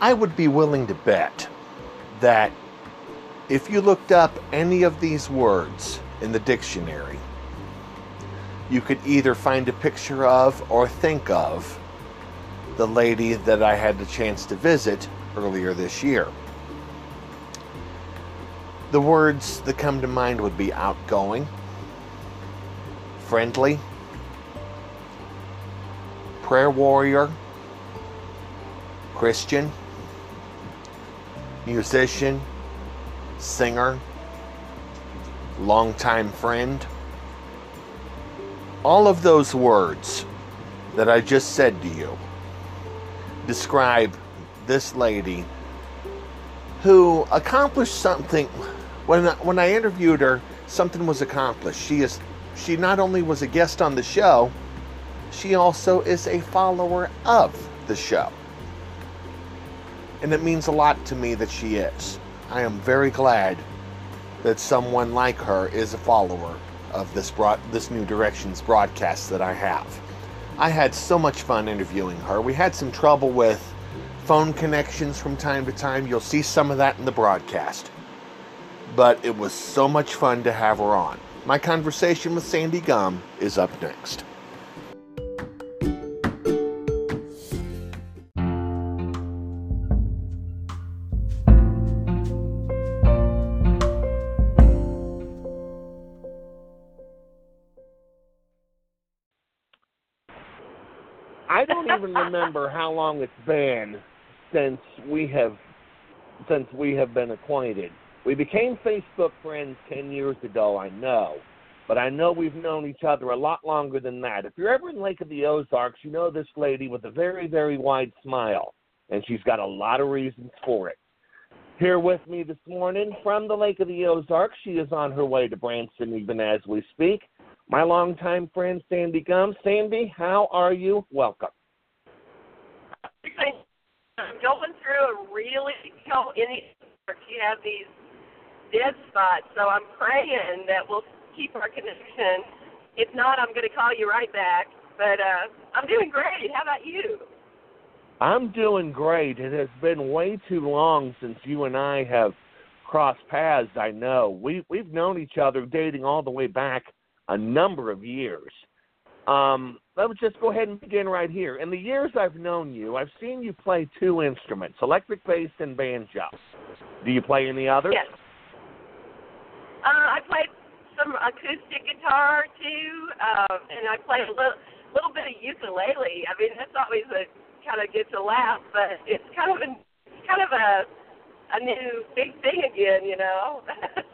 I would be willing to bet that if you looked up any of these words in the dictionary, you could either find a picture of or think of the lady that I had the chance to visit earlier this year. The words that come to mind would be outgoing, friendly, prayer warrior, Christian, musician, singer, longtime friend. All of those words that I just said to you describe this lady who accomplished something. When when I interviewed her something was accomplished. She is she not only was a guest on the show she also is a follower of the show and it means a lot to me that she is I am very glad that someone like her is a follower of this broad, this new directions broadcast that I have I had so much fun interviewing her we had some trouble with phone connections from time to time. You'll see some of that in the broadcast. But it was so much fun to have her on. My conversation with Sandy Gumm is up next. Even remember how long it's been since we have since we have been acquainted. We became Facebook friends 10 years ago, I know, but I know we've known each other a lot longer than that. If you're ever in Lake of the Ozarks, you know this lady with a very, very wide smile, and she's got a lot of reasons for it. Here with me this morning from the Lake of the Ozarks, she is on her way to Branson even as we speak. My longtime friend Sandy Gumm. Sandy, how are you? Welcome. I'm going through a really, you know, any you have these dead spots, so I'm praying that we'll keep our connection. If not, I'm going to call you right back. But uh, I'm doing great. How about you? I'm doing great. It has been way too long since you and I have crossed paths. I know we we've known each other, dating all the way back a number of years. Um, let me just go ahead and begin right here. In the years I've known you, I've seen you play two instruments, electric bass and banjo. Do you play any others? Yes. Uh, I played some acoustic guitar too, uh, and I play a little, little bit of ukulele. I mean, that's always a kind of gets a laugh, but it's kind of a kind of a a new big thing again, you know.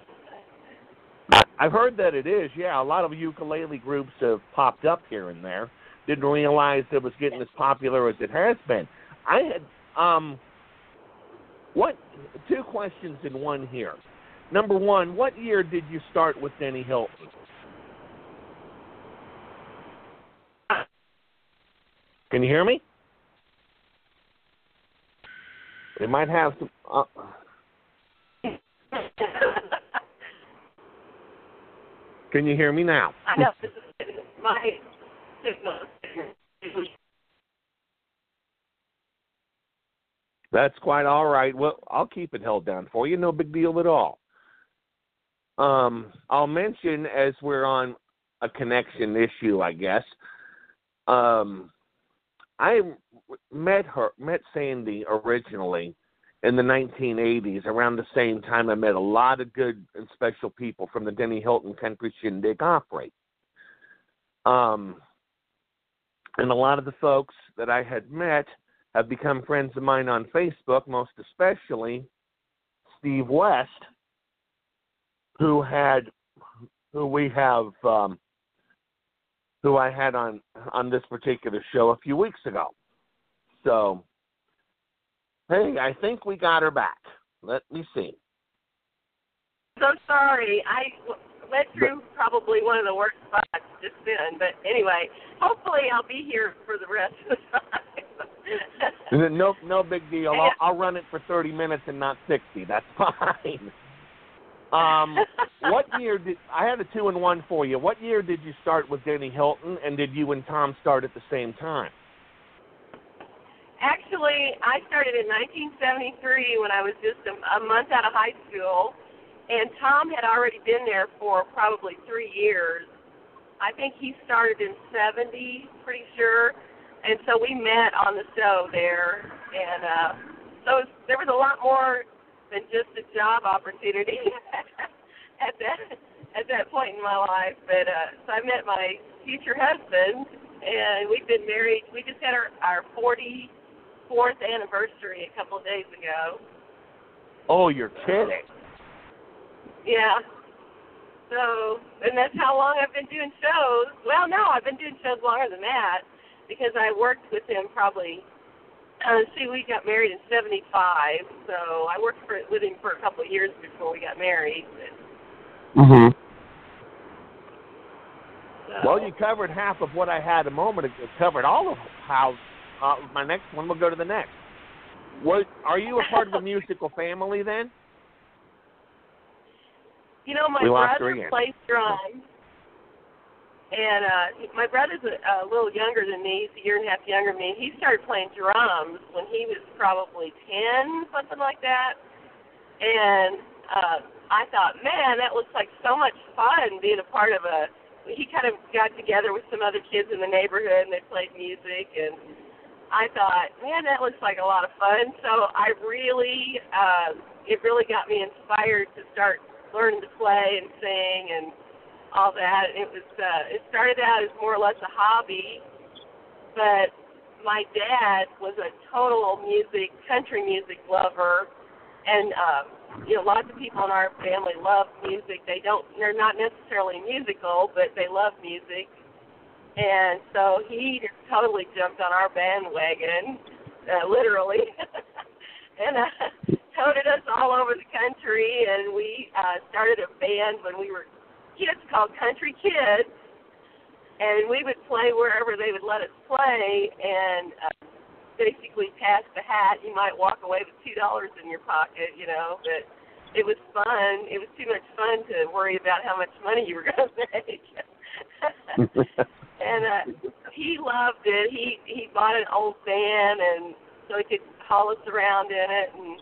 I've heard that it is. Yeah, a lot of ukulele groups have popped up here and there. Didn't realize it was getting as popular as it has been. I had um what two questions in one here. Number one, what year did you start with Denny Hilton? Can you hear me? They might have some. Uh, Can you hear me now? I know my. That's quite all right. Well, I'll keep it held down for you. No big deal at all. Um, I'll mention as we're on a connection issue, I guess. Um, I met her, met Sandy originally in the 1980s, around the same time, I met a lot of good and special people from the Denny Hilton Country Shindig Opry. Um, and a lot of the folks that I had met have become friends of mine on Facebook, most especially Steve West, who had, who we have, um, who I had on on this particular show a few weeks ago. So Hey, I think we got her back. Let me see. So sorry. I went through probably one of the worst spots just then. But anyway, hopefully I'll be here for the rest of the time. no, no big deal. I'll, I'll run it for 30 minutes and not 60. That's fine. Um, what year did I had a two and one for you? What year did you start with Denny Hilton, and did you and Tom start at the same time? Actually, I started in 1973 when I was just a, a month out of high school, and Tom had already been there for probably three years. I think he started in 70, pretty sure, and so we met on the show there, and uh, so was, there was a lot more than just a job opportunity at that at that point in my life. But uh, so I met my future husband, and we've been married. We just had our our 44th anniversary a couple of days ago. Oh, you're kidding. Yeah. So, and that's how long I've been doing shows. Well, no, I've been doing shows longer than that because I worked with him probably uh, see, we got married in '75, so I worked for with him for a couple of years before we got married. Mhm. So. Well, you covered half of what I had a moment ago. Covered all of how. Uh, my next one. We'll go to the next. What are you a part of a musical family then? You know, my We brother plays drums, and uh my brother's a, a little younger than me. He's a year and a half younger than me. He started playing drums when he was probably ten, something like that. And uh I thought, man, that looks like so much fun being a part of a. He kind of got together with some other kids in the neighborhood, and they played music, and I thought, man, that looks like a lot of fun. So I really, uh, it really got me inspired to start learning to play and sing and all that. It was, uh, it started out as more or less a hobby, but my dad was a total music, country music lover, and um, you know, lots of people in our family love music. They don't, they're not necessarily musical, but they love music. And so he just totally jumped on our bandwagon, uh, literally, and uh, toted us all over the country. And we uh, started a band when we were kids called Country Kids, and we would play wherever they would let us play. And uh, basically, pass the hat. You might walk away with two dollars in your pocket, you know, but it was fun. It was too much fun to worry about how much money you were going to make. and uh, he loved it. He he bought an old van, and so he could haul us around in it. And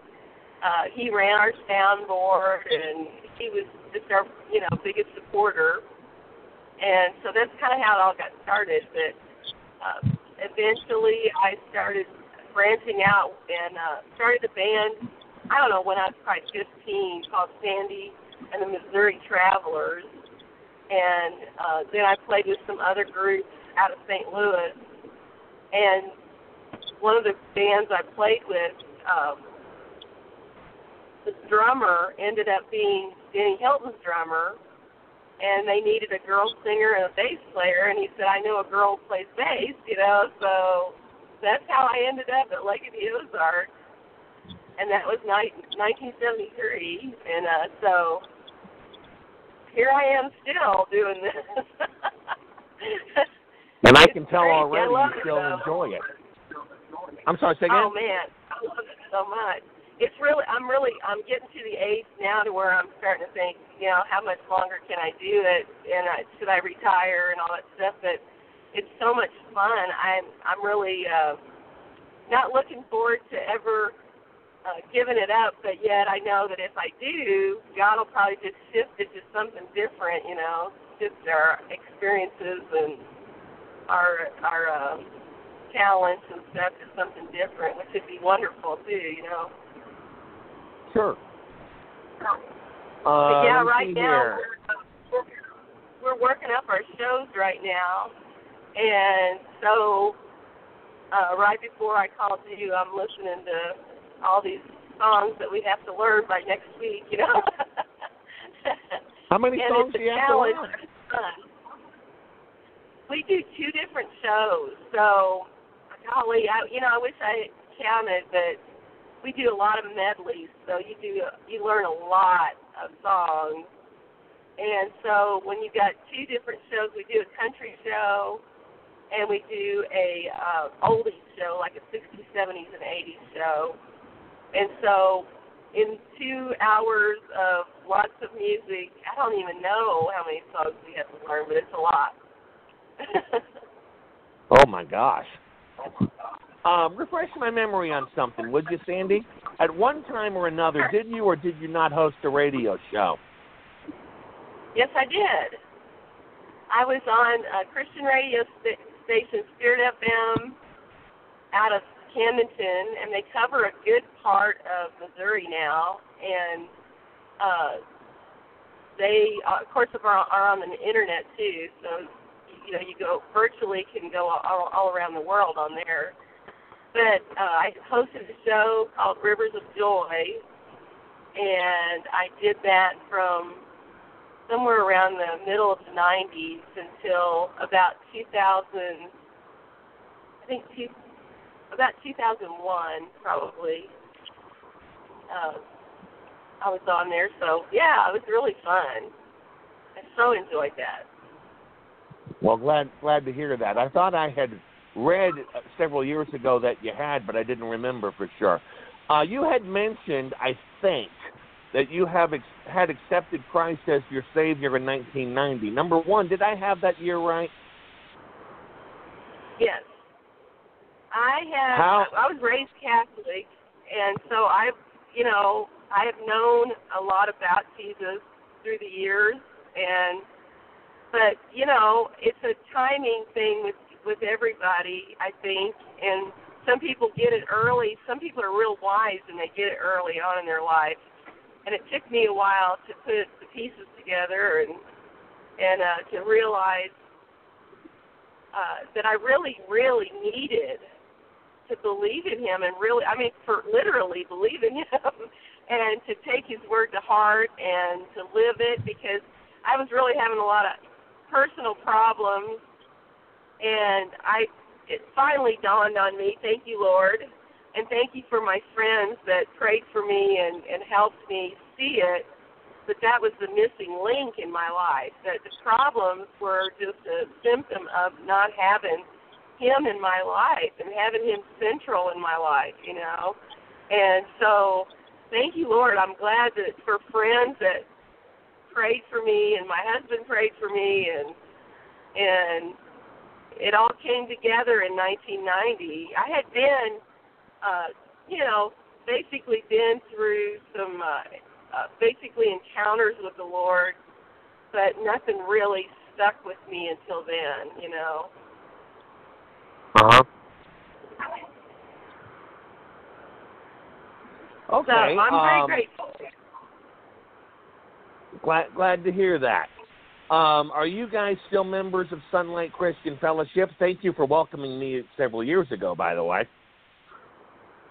uh, he ran our soundboard, and he was just our you know biggest supporter. And so that's kind of how it all got started. But uh, eventually, I started branching out and uh, started a band. I don't know when I was probably 15, called Sandy and the Missouri Travelers and uh, then I played with some other groups out of St. Louis. And one of the bands I played with, um, the drummer ended up being Denny Hilton's drummer, and they needed a girl singer and a bass player. And he said, "I know a girl who plays bass," you know. So that's how I ended up at Lake of the Ozarks, and that was ni- 1973. And uh, so here I am still doing this. And I can tell already you still though. enjoy it. I'm sorry, say Oh man, I love it so much. It's really, I'm really, I'm getting to the age now to where I'm starting to think, you know, how much longer can I do it, and I, should I retire and all that stuff. But it's so much fun. I'm, I'm really uh, not looking forward to ever uh, giving it up, but yet I know that if I do, God will probably just shift it to something different. You know, just our experiences and our our um, talents and stuff to something different, which would be wonderful too. You know. Sure. But Uh, yeah, let right now here. we're, we're working up our shows right now, and so uh, right before I called you, I'm listening to all these songs that we have to learn by next week. You know. How many and songs do you have to learn? We do two different shows, so golly, I you know I wish I counted, but we do a lot of medleys. So you do you learn a lot of songs, and so when you've got two different shows, we do a country show, and we do a uh, oldies show, like a 60s, 70s, and 80s show, and so in two hours of lots of music, I don't even know how many songs we have to learn, but it's a lot. Oh my gosh. Um, refresh my memory on something, would you, Sandy? At one time or another, did you or did you not host a radio show? Yes, I did. I was on a Christian radio st- station, Spirit FM, out of Camdenton, and they cover a good part of Missouri now. And uh, they, uh, of course, are, are on the internet too. So you know, you go virtually can go all, all around the world on there. But uh, I hosted a show called Rivers of Joy, and I did that from somewhere around the middle of the 90s until about 2000. I think two, about 2001 probably. Uh, I was on there, so yeah, it was really fun. I so enjoyed that. Well, glad glad to hear that. I thought I had read several years ago that you had, but I didn't remember for sure. Uh, you had mentioned, I think, that you have ex- had accepted Christ as your Savior in 1990. Number one, did I have that year right? Yes. I have. How? I was raised Catholic, and so I've, you know, I have known a lot about Jesus through the years, and but you know, it's a timing thing with with everybody, I think, and some people get it early. Some people are real wise and they get it early on in their life. And it took me a while to put the pieces together and and uh, to realize uh, that I really, really needed to believe in him and really, I mean, for literally believe in him and to take his word to heart and to live it because I was really having a lot of personal problems and I it finally dawned on me. Thank you, Lord, and thank you for my friends that prayed for me and and helped me see it. But that was the missing link in my life. That the problems were just a symptom of not having him in my life and having him central in my life, you know. And so, thank you, Lord. I'm glad that for friends that prayed for me and my husband prayed for me and and it all came together in 1990. I had been, uh, you know, basically been through some uh, uh, basically encounters with the Lord, but nothing really stuck with me until then, you know. Uh huh. Okay. So I'm very um, grateful. Glad glad to hear that. Um, are you guys still members of Sunlight Christian Fellowship? Thank you for welcoming me several years ago, by the way.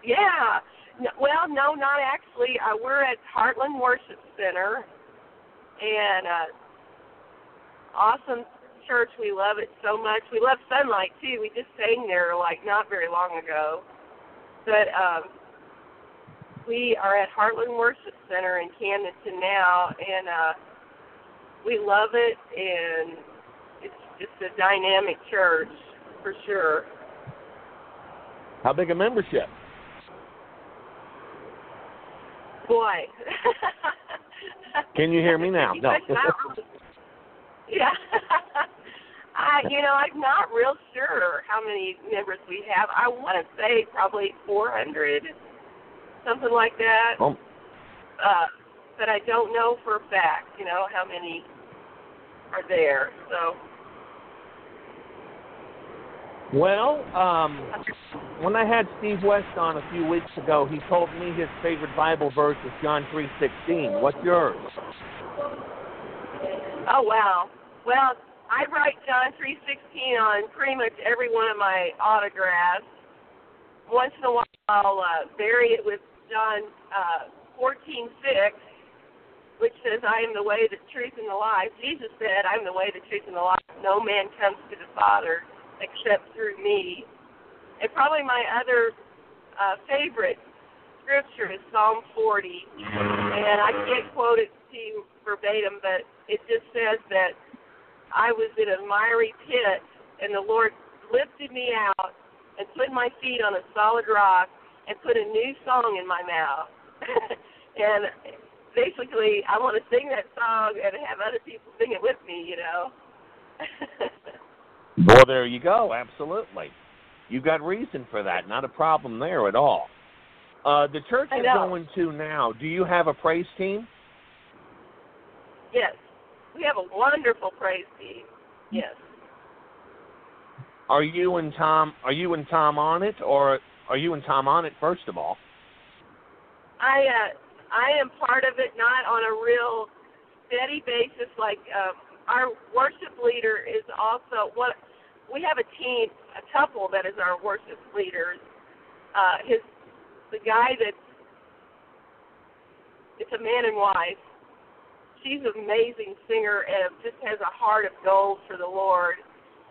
Yeah. No, well, no, not actually. Uh, we're at Heartland Worship Center, and uh, awesome church. We love it so much. We love Sunlight too. We just sang there like not very long ago, but um, we are at Heartland Worship Center in Camdenton now, and uh, we love it, and it's just a dynamic church for sure. How big a membership? Boy. Can you hear me now? No. yeah. I, you know, I'm not real sure how many members we have. I want to say probably 400, something like that. Oh. Uh, but I don't know for a fact, you know, how many are there. So. Well, um, when I had Steve West on a few weeks ago, he told me his favorite Bible verse is John three sixteen. What's yours? Oh wow. Well, I write John three sixteen on pretty much every one of my autographs. Once in a while, I'll uh, vary it with John uh, fourteen six, which says, "I am the way, the truth, and the life." Jesus said, "I am the way, the truth, and the life. No man comes to the Father except through me." And probably my other uh, favorite scripture is Psalm 40, and I can't quote it to you verbatim, but it just says that I was in a miry pit, and the Lord lifted me out and put my feet on a solid rock and put a new song in my mouth. and basically, I want to sing that song and have other people sing it with me, you know. Well, there you go. Absolutely. You got reason for that. Not a problem there at all. Uh, the church you're going to now, do you have a praise team? Yes. We have a wonderful praise team. Yes. Are you and Tom are you and Tom on it or are you and Tom on it first of all? I uh I am part of it not on a real steady basis like uh, our worship leader is also what we have a team a couple that is our worship leaders. Uh his the guy that's it's a man and wife. She's an amazing singer and just has a heart of gold for the Lord.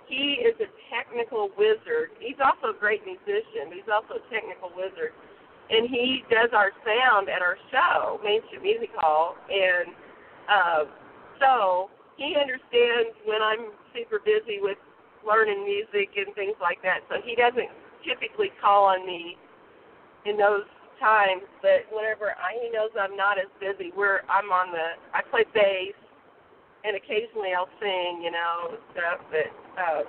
He is a technical wizard. He's also a great musician, he's also a technical wizard. And he does our sound at our show, Main Street Music Hall. And uh, so he understands when I'm super busy with learning music and things like that. So he doesn't typically call on me in those times, but whenever I, he knows I'm not as busy, we're I'm on the I play bass and occasionally I'll sing, you know, stuff, but uh,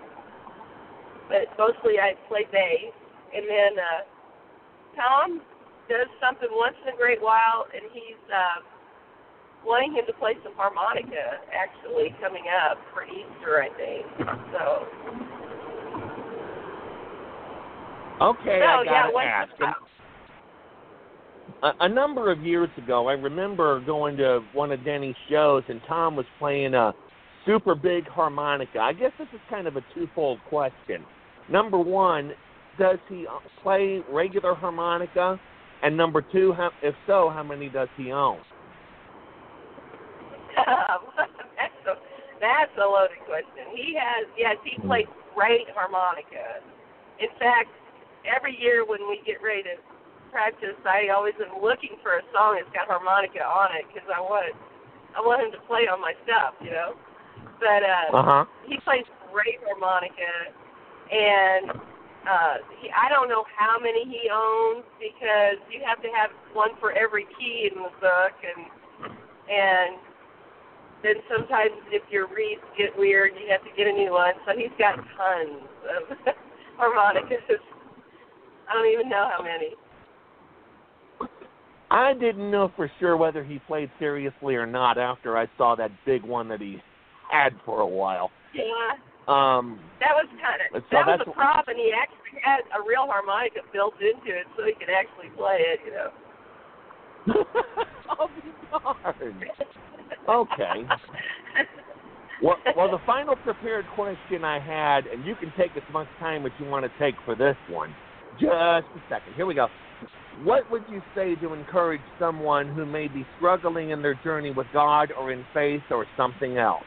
but mostly I play bass, and then uh, Tom does something once in a great while, and he's uh, wanting him to play some harmonica actually coming up for Easter, I think. So Okay, so I gotta once ask. the, a, a number of years ago, I remember going to one of Denny's shows, and Tom was playing a super big harmonica. I guess this is kind of a twofold question. Number one, does he play regular harmonica? And number two, how, if so, how many does he own? that's a that's a loaded question. He has yes, he hmm. plays great harmonica. In fact, every year when we get ready to practice, I always am looking for a song that's got harmonica on it because I want I want him to play on my stuff, you know. But uh, Uh huh. he plays great harmonica, and uh, he, I don't know how many he owns because you have to have one for every key in the book, and and then sometimes if your reeds get weird, you have to get a new one. So he's got tons of harmonicas. I don't even know how many. I didn't know for sure whether he played seriously or not after I saw that big one that he had for a while. Yeah, Um, that was kind of So that was the problem. and He actually had a real harmonica built into it, so he could actually play it. You know. oh, darn. Okay. Well, well, the final prepared question I had, and you can take as much time as you want to take for this one. Just a second. Here we go. What would you say to encourage someone who may be struggling in their journey with God or in faith or something else?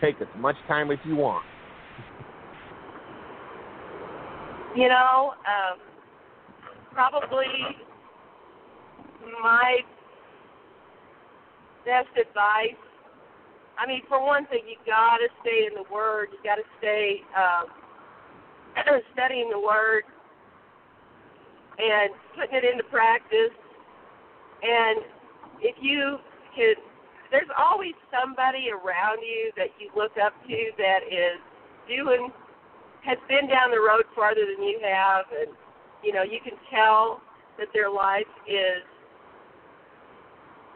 Take as much time as you want. You know, um, probably my best advice. I mean, for one thing, you got to stay in the Word. You got to stay um, studying the Word and putting it into practice. And if you could, there's always somebody around you that you look up to that is doing has been down the road farther than you have, and you know you can tell that their life is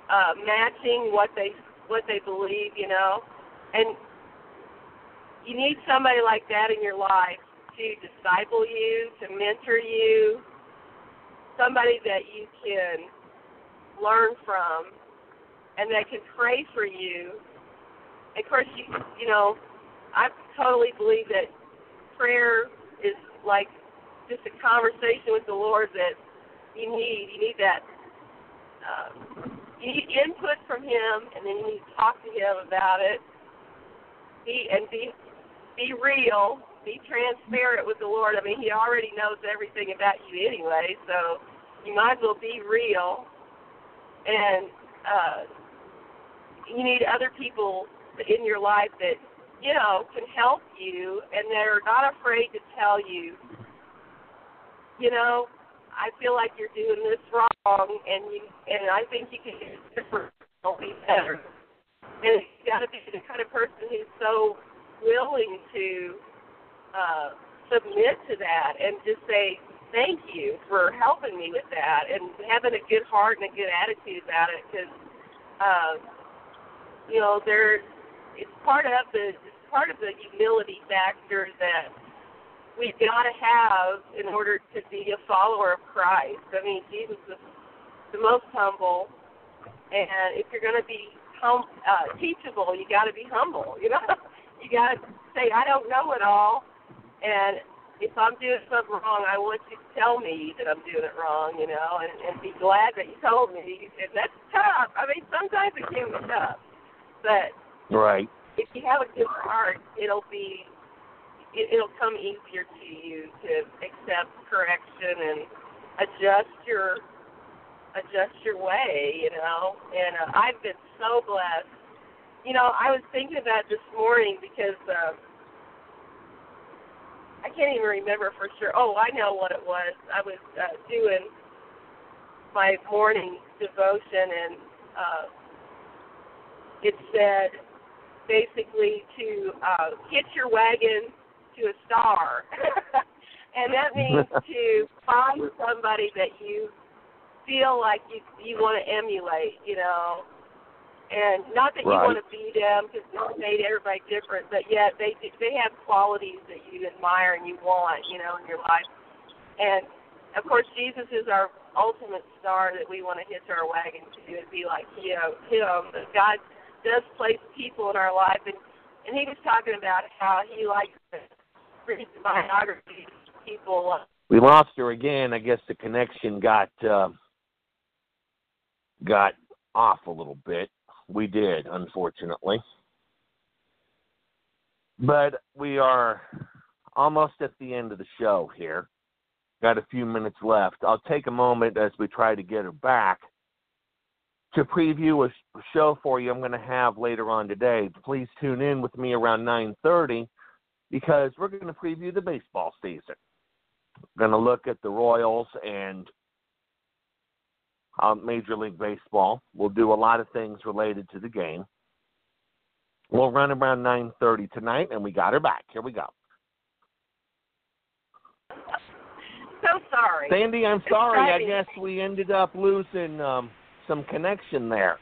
uh, matching what they what they believe, you know, and you need somebody like that in your life to disciple you, to mentor you, somebody that you can learn from, and that can pray for you. Of course, you you know, I totally believe that prayer is like just a conversation with the Lord that you need. You need that. Uh, you need input from Him, and then you need to talk to Him about it. Be and be be real. Be transparent with the Lord. I mean, He already knows everything about you anyway, so you might as well be real. And uh, you need other people in your life that you know, can help you and they're not afraid to tell you, you know, I feel like you're doing this wrong and you and I think you can do it different be better. And you gotta be the kind of person who's so willing to uh submit to that and just say thank you for helping me with that and having a good heart and a good attitude about it because uh, you know there it's part of the it's part of the humility factor that we've got to have in order to be a follower of Christ. I mean, Jesus is the most humble, and if you're going to be hum, uh, teachable, you got to be humble. You know, you got to say, I don't know it all, and if I'm doing something wrong, I want you to tell me that I'm doing it wrong, you know, and, and be glad that you told me. And that's tough. I mean, sometimes it can be tough, but right. If you have a good heart, it'll be it, it'll come easier to you to accept correction and adjust your adjust your way, you know. And uh, I've been so blessed. You know, I was thinking about this morning because. Uh, I can't even remember for sure. Oh, I know what it was. I was uh, doing my morning devotion, and uh, it said basically to uh, hitch your wagon to a star, and that means to find somebody that you feel like you you want to emulate. You know, and not that you right. want to be them because God made everybody different, but yet they they have qualities that you admire and you want, you know, in your life. And of course, Jesus is our ultimate star that we want to hitch our wagon to and be like you know him. But God does place people in our life, and and he was talking about how he likes to read biographies of people. We lost her again. I guess the connection got uh, got off a little bit. We did, unfortunately. But we are almost at the end of the show here. Got a few minutes left. I'll take a moment as we try to get her back to preview a show for you I'm going to have later on today. Please tune in with me around 9:30 because we're going to preview the baseball season. We're going to look at the Royals and uh, Major League Baseball. We'll do a lot of things related to the game. We'll run around 9:30 tonight, and we got her back. Here we go. So sorry, Sandy. I'm sorry. I guess we ended up losing um, some connection there.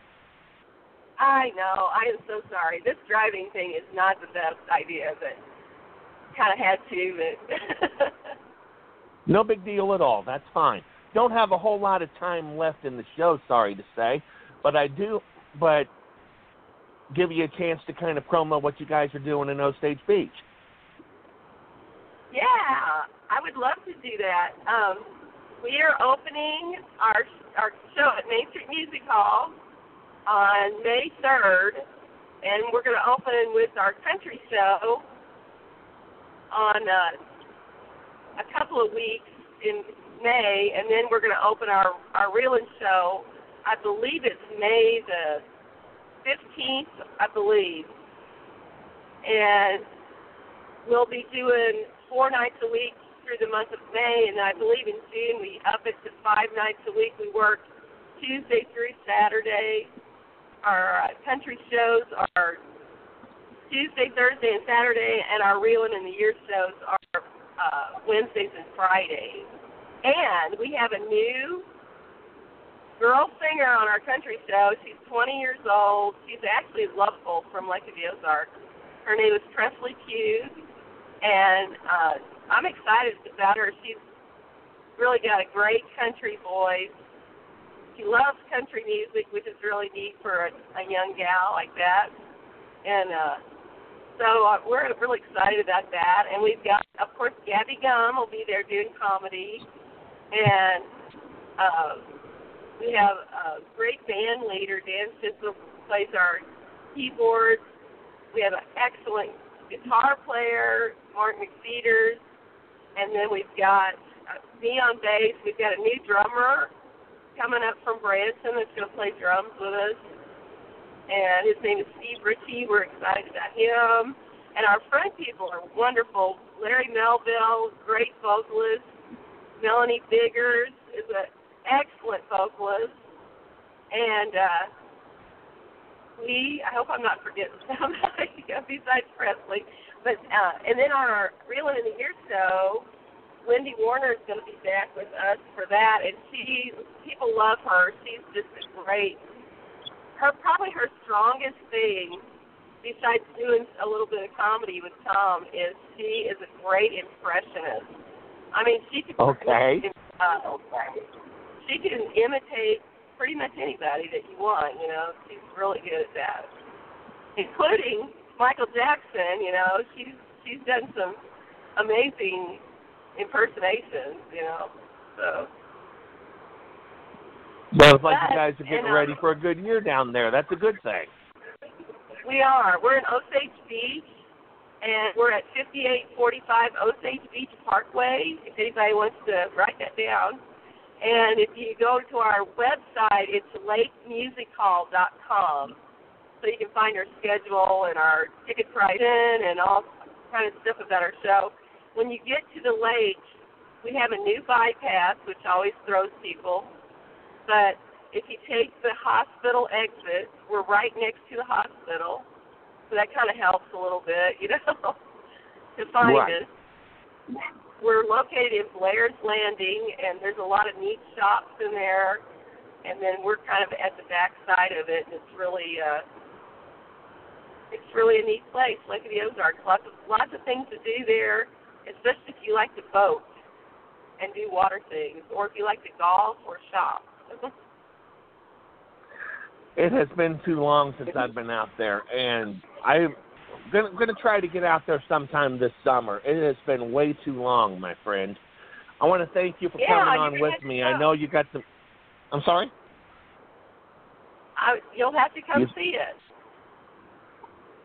I know. I am so sorry. This driving thing is not the best idea, but kind of had to. But no big deal at all. That's fine don't have a whole lot of time left in the show, sorry to say, but I do, but give you a chance to kind of promo what you guys are doing in Osage Beach. Yeah, I would love to do that. Um, we are opening our our show at Main Street Music Hall on May 3rd, and we're going to open with our country show on uh, a couple of weeks in May, and then we're going to open our our reeling show. I believe it's May the 15th, I believe, and we'll be doing four nights a week through the month of May, and I believe in June we up it to five nights a week. We work Tuesday through Saturday. Our uh, country shows are Tuesday, Thursday, and Saturday, and our reeling in the year shows are uh, Wednesdays and Fridays. And we have a new girl singer on our country show. She's 20 years old. She's actually lovable from Lake of the Ozarks. Her name is Presley Hughes, and uh, I'm excited about her. She's really got a great country voice. She loves country music, which is really neat for a, a young gal like that. And uh, so uh, we're really excited about that. And we've got, of course, Gabby Gumm will be there doing comedy and uh, we have a great band leader. Dan Sisler plays our keyboards. We have an excellent guitar player, Mark McFeeters, and then we've got uh, me on bass. We've got a new drummer coming up from Branson that's going to play drums with us. And his name is Steve Ritchie. We're excited about him. And our front people are wonderful. Larry Melville, great vocalist. Melanie Biggers is an excellent vocalist, and uh, we. I hope I'm not forgetting somebody besides Presley. But uh, and then on our Reeling in the Year show, Wendy Warner is going to be back with us for that, and she people love her. She's just great. Her probably her strongest thing, besides doing a little bit of comedy with Tom, is she is a great impressionist. I mean, she can. Okay. Uh, she can imitate pretty much anybody that you want. You know, she's really good at that, including Michael Jackson. You know, she's she's done some amazing impersonations. You know, so. Sounds like you guys are getting um, ready for a good year down there. That's a good thing. We are. We're in Osage Beach, and we're at 5845 Osage Beach Parkway. If anybody wants to write that down. And if you go to our website, it's lakemusichall.com. So you can find our schedule and our ticket pricing and all kind of stuff about our show. When you get to the lake, we have a new bypass, which always throws people. But if you take the hospital exit, we're right next to the hospital, so that kind of helps a little bit, you know, to find Right. us. We're located in Blair's Landing, and there's a lot of neat shops in there. And then we're kind of at the back side of it, and it's really, uh, it's really a neat place, Lake of the Ozarks. Lots of lots of things to do there, especially if you like to boat and do water things, or if you like to golf or shop. It has been too long since I've been out there, and I'm gonna gonna try to get out there sometime this summer. It has been way too long, my friend. I want to thank you for Yeah, coming on with me. I know you got the. I'm sorry. I, you'll have to come You- see us.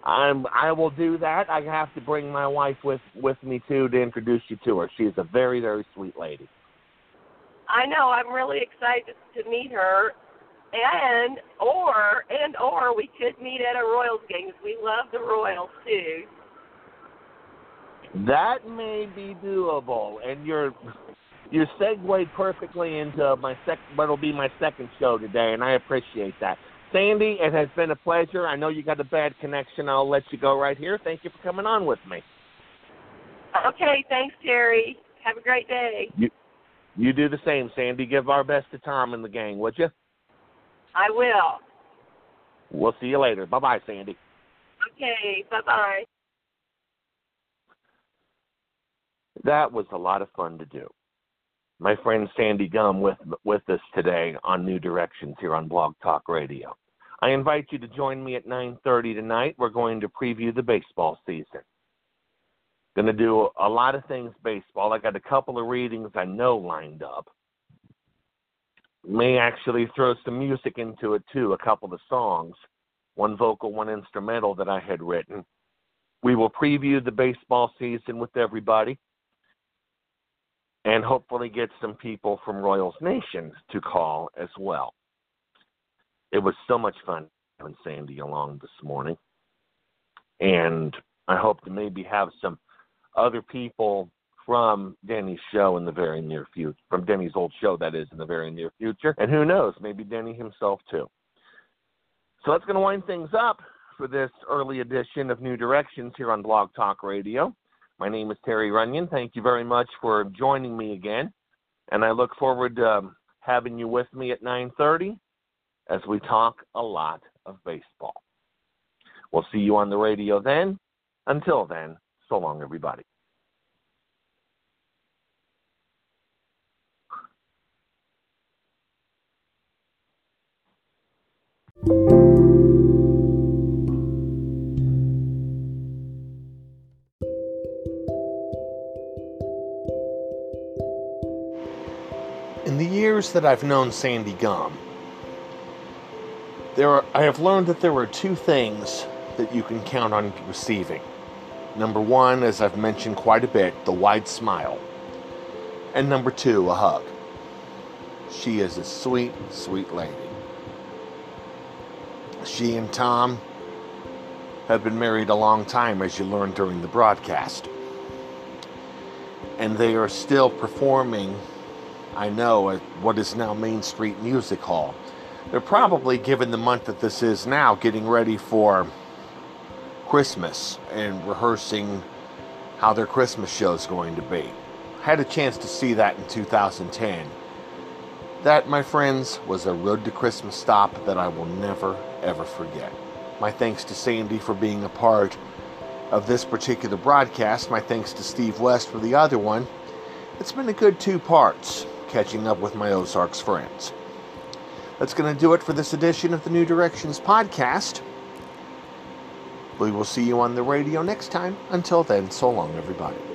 I'm. I will do that. I have to bring my wife with with me too to introduce you to her. She is a very very sweet lady. I know. I'm really excited to meet her, and or and or we could meet at a Royals game 'cause we love the Royals too. That may be doable, and you're you segued perfectly into my sec. What'll be my second show today, and I appreciate that. Sandy, it has been a pleasure. I know you got a bad connection. I'll let you go right here. Thank you for coming on with me. Okay, thanks, Terry. Have a great day. You do the same, Sandy. Give our best to Tom and the gang, would you? I will. We'll see you later. Bye bye, Sandy. Okay, bye bye. That was a lot of fun to do. My friend Sandy Gumm with with us today on New Directions here on Blog Talk Radio. I invite you to join me at 9:30 tonight. We're going to preview the baseball season. Going to do a lot of things baseball. I got a couple of readings I know lined up. May actually throw some music into it too, a couple of songs, one vocal, one instrumental that I had written. We will preview the baseball season with everybody and hopefully get some people from Royals Nation to call as well. It was so much fun having Sandy along this morning. And I hope to maybe have some other people from Denny's show in the very near future, from Denny's old show, that is, in the very near future. And who knows, maybe Denny himself too. So that's going to wind things up for this early edition of New Directions here on Blog Talk Radio. My name is Terry Runyan. Thank you very much for joining me again, and I look forward to um, having you with me at 9:30 as we talk a lot of baseball. We'll see you on the radio then. Until then, so long, everybody. Years that I've known Sandy Gumm, there are, I have learned that there are two things that you can count on receiving. Number one, as I've mentioned quite a bit, the wide smile. And number two, a hug. She is a sweet, sweet lady. She and Tom have been married a long time, as you learned during the broadcast. And they are still performing I know, at what is now Main Street Music Hall, They're probably, given the month that this is now, getting ready for Christmas and rehearsing how their Christmas show is going to be. I had a chance to see that in 2010. That, my friends, was a road to Christmas stop that I will never, ever forget. My thanks to Sandy for being a part of this particular broadcast. My thanks to Steve West for the other one. It's been a good two parts, catching up with my Ozarks friends. That's going to do it for this edition of the New Directions podcast. We will see you on the radio next time. Until then, so long, everybody.